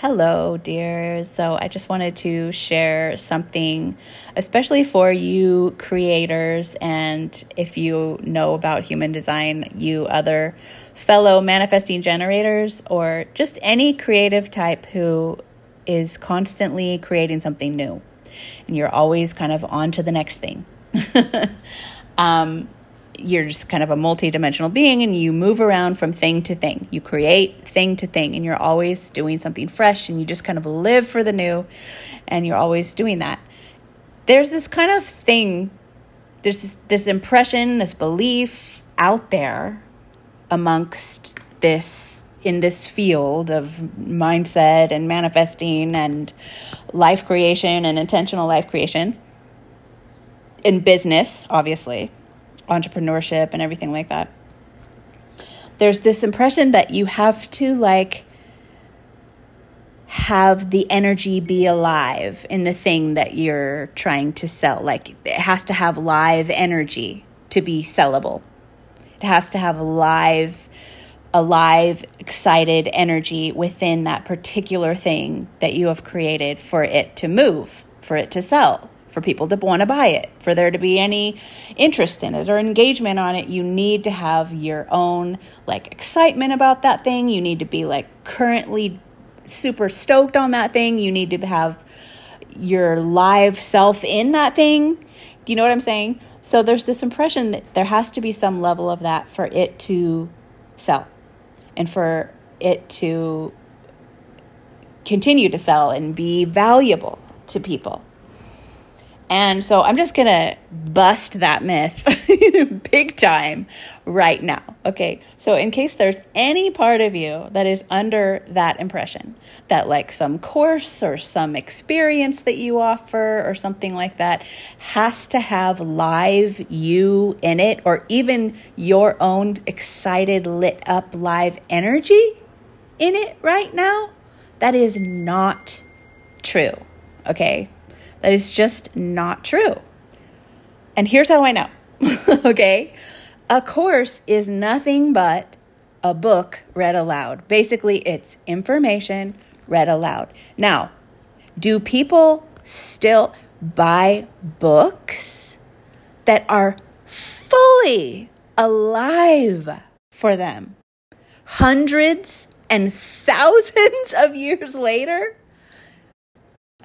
Hello, dears. So, I just wanted to share something, especially for you creators, and if you know about human design, you other fellow manifesting generators, or just any creative type who is constantly creating something new, and you're always kind of on to the next thing. um, you're just kind of a multi-dimensional being and you move around from thing to thing. You create thing to thing and you're always doing something fresh and you just kind of live for the new and you're always doing that. There's this kind of thing there's this, this impression, this belief out there amongst this in this field of mindset and manifesting and life creation and intentional life creation in business, obviously entrepreneurship and everything like that. There's this impression that you have to like have the energy be alive in the thing that you're trying to sell. Like it has to have live energy to be sellable. It has to have live alive, excited energy within that particular thing that you have created for it to move, for it to sell for people to want to buy it, for there to be any interest in it or engagement on it, you need to have your own like excitement about that thing. You need to be like currently super stoked on that thing. You need to have your live self in that thing. Do you know what I'm saying? So there's this impression that there has to be some level of that for it to sell and for it to continue to sell and be valuable to people. And so I'm just going to bust that myth big time right now. Okay. So, in case there's any part of you that is under that impression that, like, some course or some experience that you offer or something like that has to have live you in it, or even your own excited, lit up live energy in it right now, that is not true. Okay. That is just not true. And here's how I know. okay? A course is nothing but a book read aloud. Basically, it's information read aloud. Now, do people still buy books that are fully alive for them? Hundreds and thousands of years later?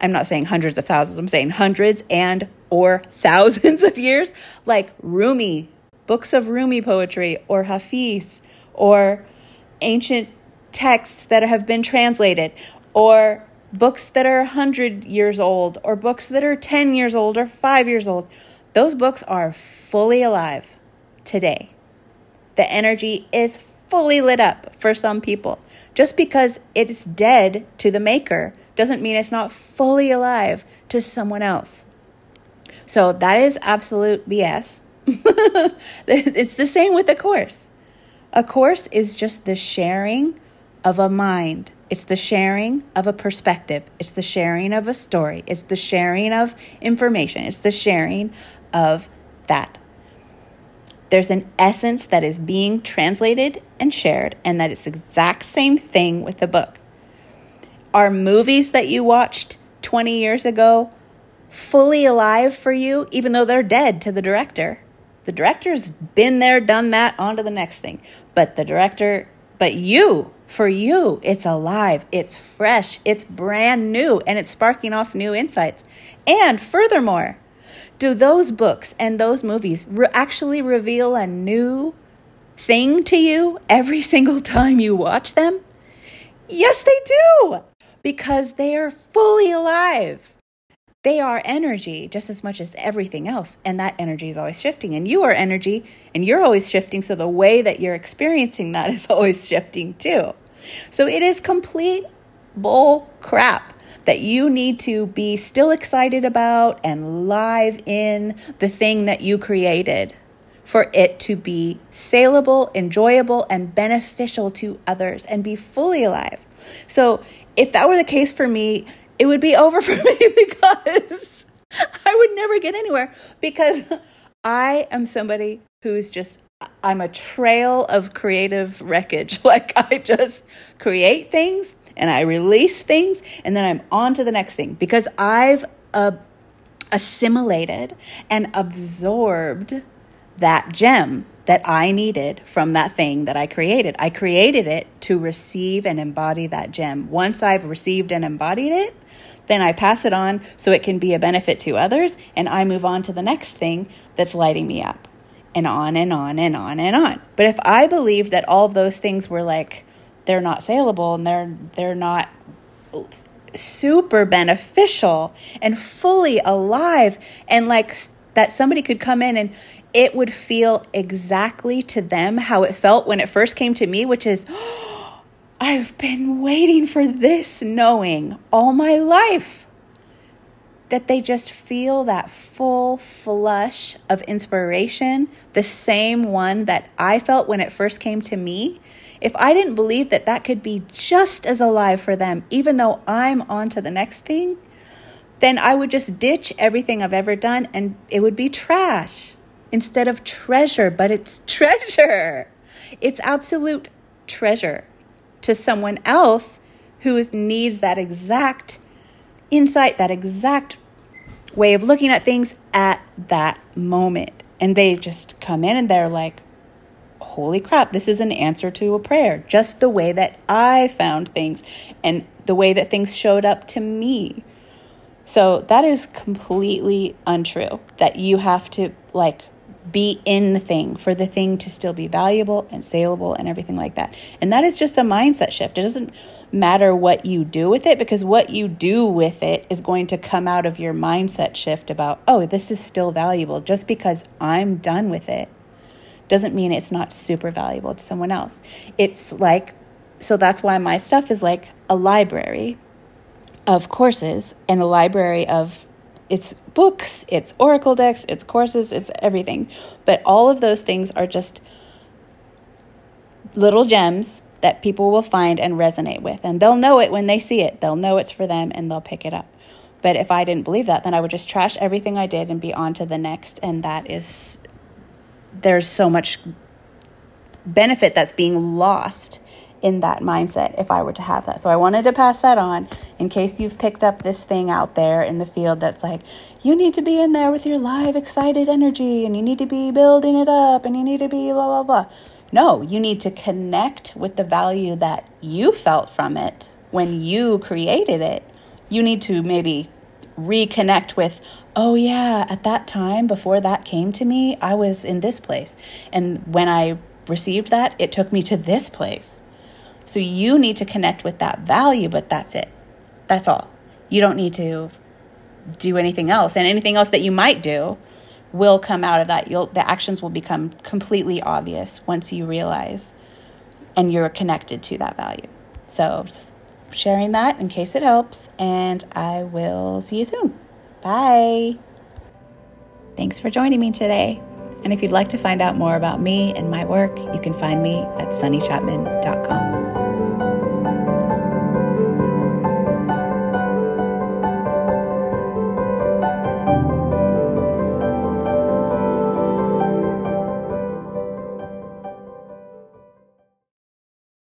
I'm not saying hundreds of thousands, I'm saying hundreds and or thousands of years, like Rumi, books of Rumi poetry, or Hafiz, or ancient texts that have been translated, or books that are 100 years old, or books that are 10 years old or 5 years old. Those books are fully alive today. The energy is fully lit up for some people. Just because it's dead to the maker doesn't mean it's not fully alive to someone else. So that is absolute BS. it's the same with a course. A course is just the sharing of a mind. It's the sharing of a perspective. It's the sharing of a story. It's the sharing of information. It's the sharing of that. There's an essence that is being translated and shared, and that it's exact same thing with the book. Are movies that you watched 20 years ago fully alive for you, even though they're dead to the director? The director's been there, done that, on to the next thing. But the director, but you, for you, it's alive, it's fresh, it's brand new, and it's sparking off new insights. And furthermore, do those books and those movies re- actually reveal a new thing to you every single time you watch them? Yes, they do, because they are fully alive. they are energy just as much as everything else. And that energy is always shifting. And you are energy and you're always shifting. So the way that you're experiencing that is always shifting too. So it is complete bull crap that you need to be still excited about and live in the thing that you created for it to be saleable, enjoyable, and beneficial to others and be fully alive. So, if that were the case for me, it would be over for me because I would never get anywhere because I am somebody who's just I'm a trail of creative wreckage. Like I just create things and I release things and then I'm on to the next thing because I've uh, assimilated and absorbed that gem that I needed from that thing that I created. I created it to receive and embody that gem. Once I've received and embodied it, then I pass it on so it can be a benefit to others, and I move on to the next thing that's lighting me up, and on and on and on and on. But if I believe that all those things were like, they're not saleable and they're they're not super beneficial and fully alive and like that somebody could come in and it would feel exactly to them how it felt when it first came to me, which is, oh, I've been waiting for this knowing all my life. That they just feel that full flush of inspiration, the same one that I felt when it first came to me. If I didn't believe that that could be just as alive for them, even though I'm on to the next thing, then I would just ditch everything I've ever done and it would be trash instead of treasure, but it's treasure. It's absolute treasure to someone else who needs that exact insight, that exact way of looking at things at that moment. And they just come in and they're like, holy crap, this is an answer to a prayer, just the way that I found things and the way that things showed up to me. So that is completely untrue that you have to like be in the thing for the thing to still be valuable and saleable and everything like that. And that is just a mindset shift. It doesn't matter what you do with it because what you do with it is going to come out of your mindset shift about, oh, this is still valuable. Just because I'm done with it doesn't mean it's not super valuable to someone else. It's like, so that's why my stuff is like a library of courses and a library of it's books, it's Oracle decks, it's courses, it's everything. But all of those things are just little gems that people will find and resonate with. And they'll know it when they see it. They'll know it's for them and they'll pick it up. But if I didn't believe that, then I would just trash everything I did and be on to the next. And that is, there's so much benefit that's being lost in that mindset if I were to have that. So I wanted to pass that on in case you've picked up this thing out there in the field that's like, you need to be in there with your live, excited energy and you need to be building it up and you need to be blah, blah, blah. No, you need to connect with the value that you felt from it when you created it. You need to maybe reconnect with, oh, yeah, at that time before that came to me, I was in this place. And when I received that, it took me to this place. So you need to connect with that value, but that's it. That's all. You don't need to do anything else. And anything else that you might do will come out of that. You'll, the actions will become completely obvious once you realize and you're connected to that value. So, sharing that in case it helps, and I will see you soon. Bye. Thanks for joining me today. And if you'd like to find out more about me and my work, you can find me at sunnychapman.com.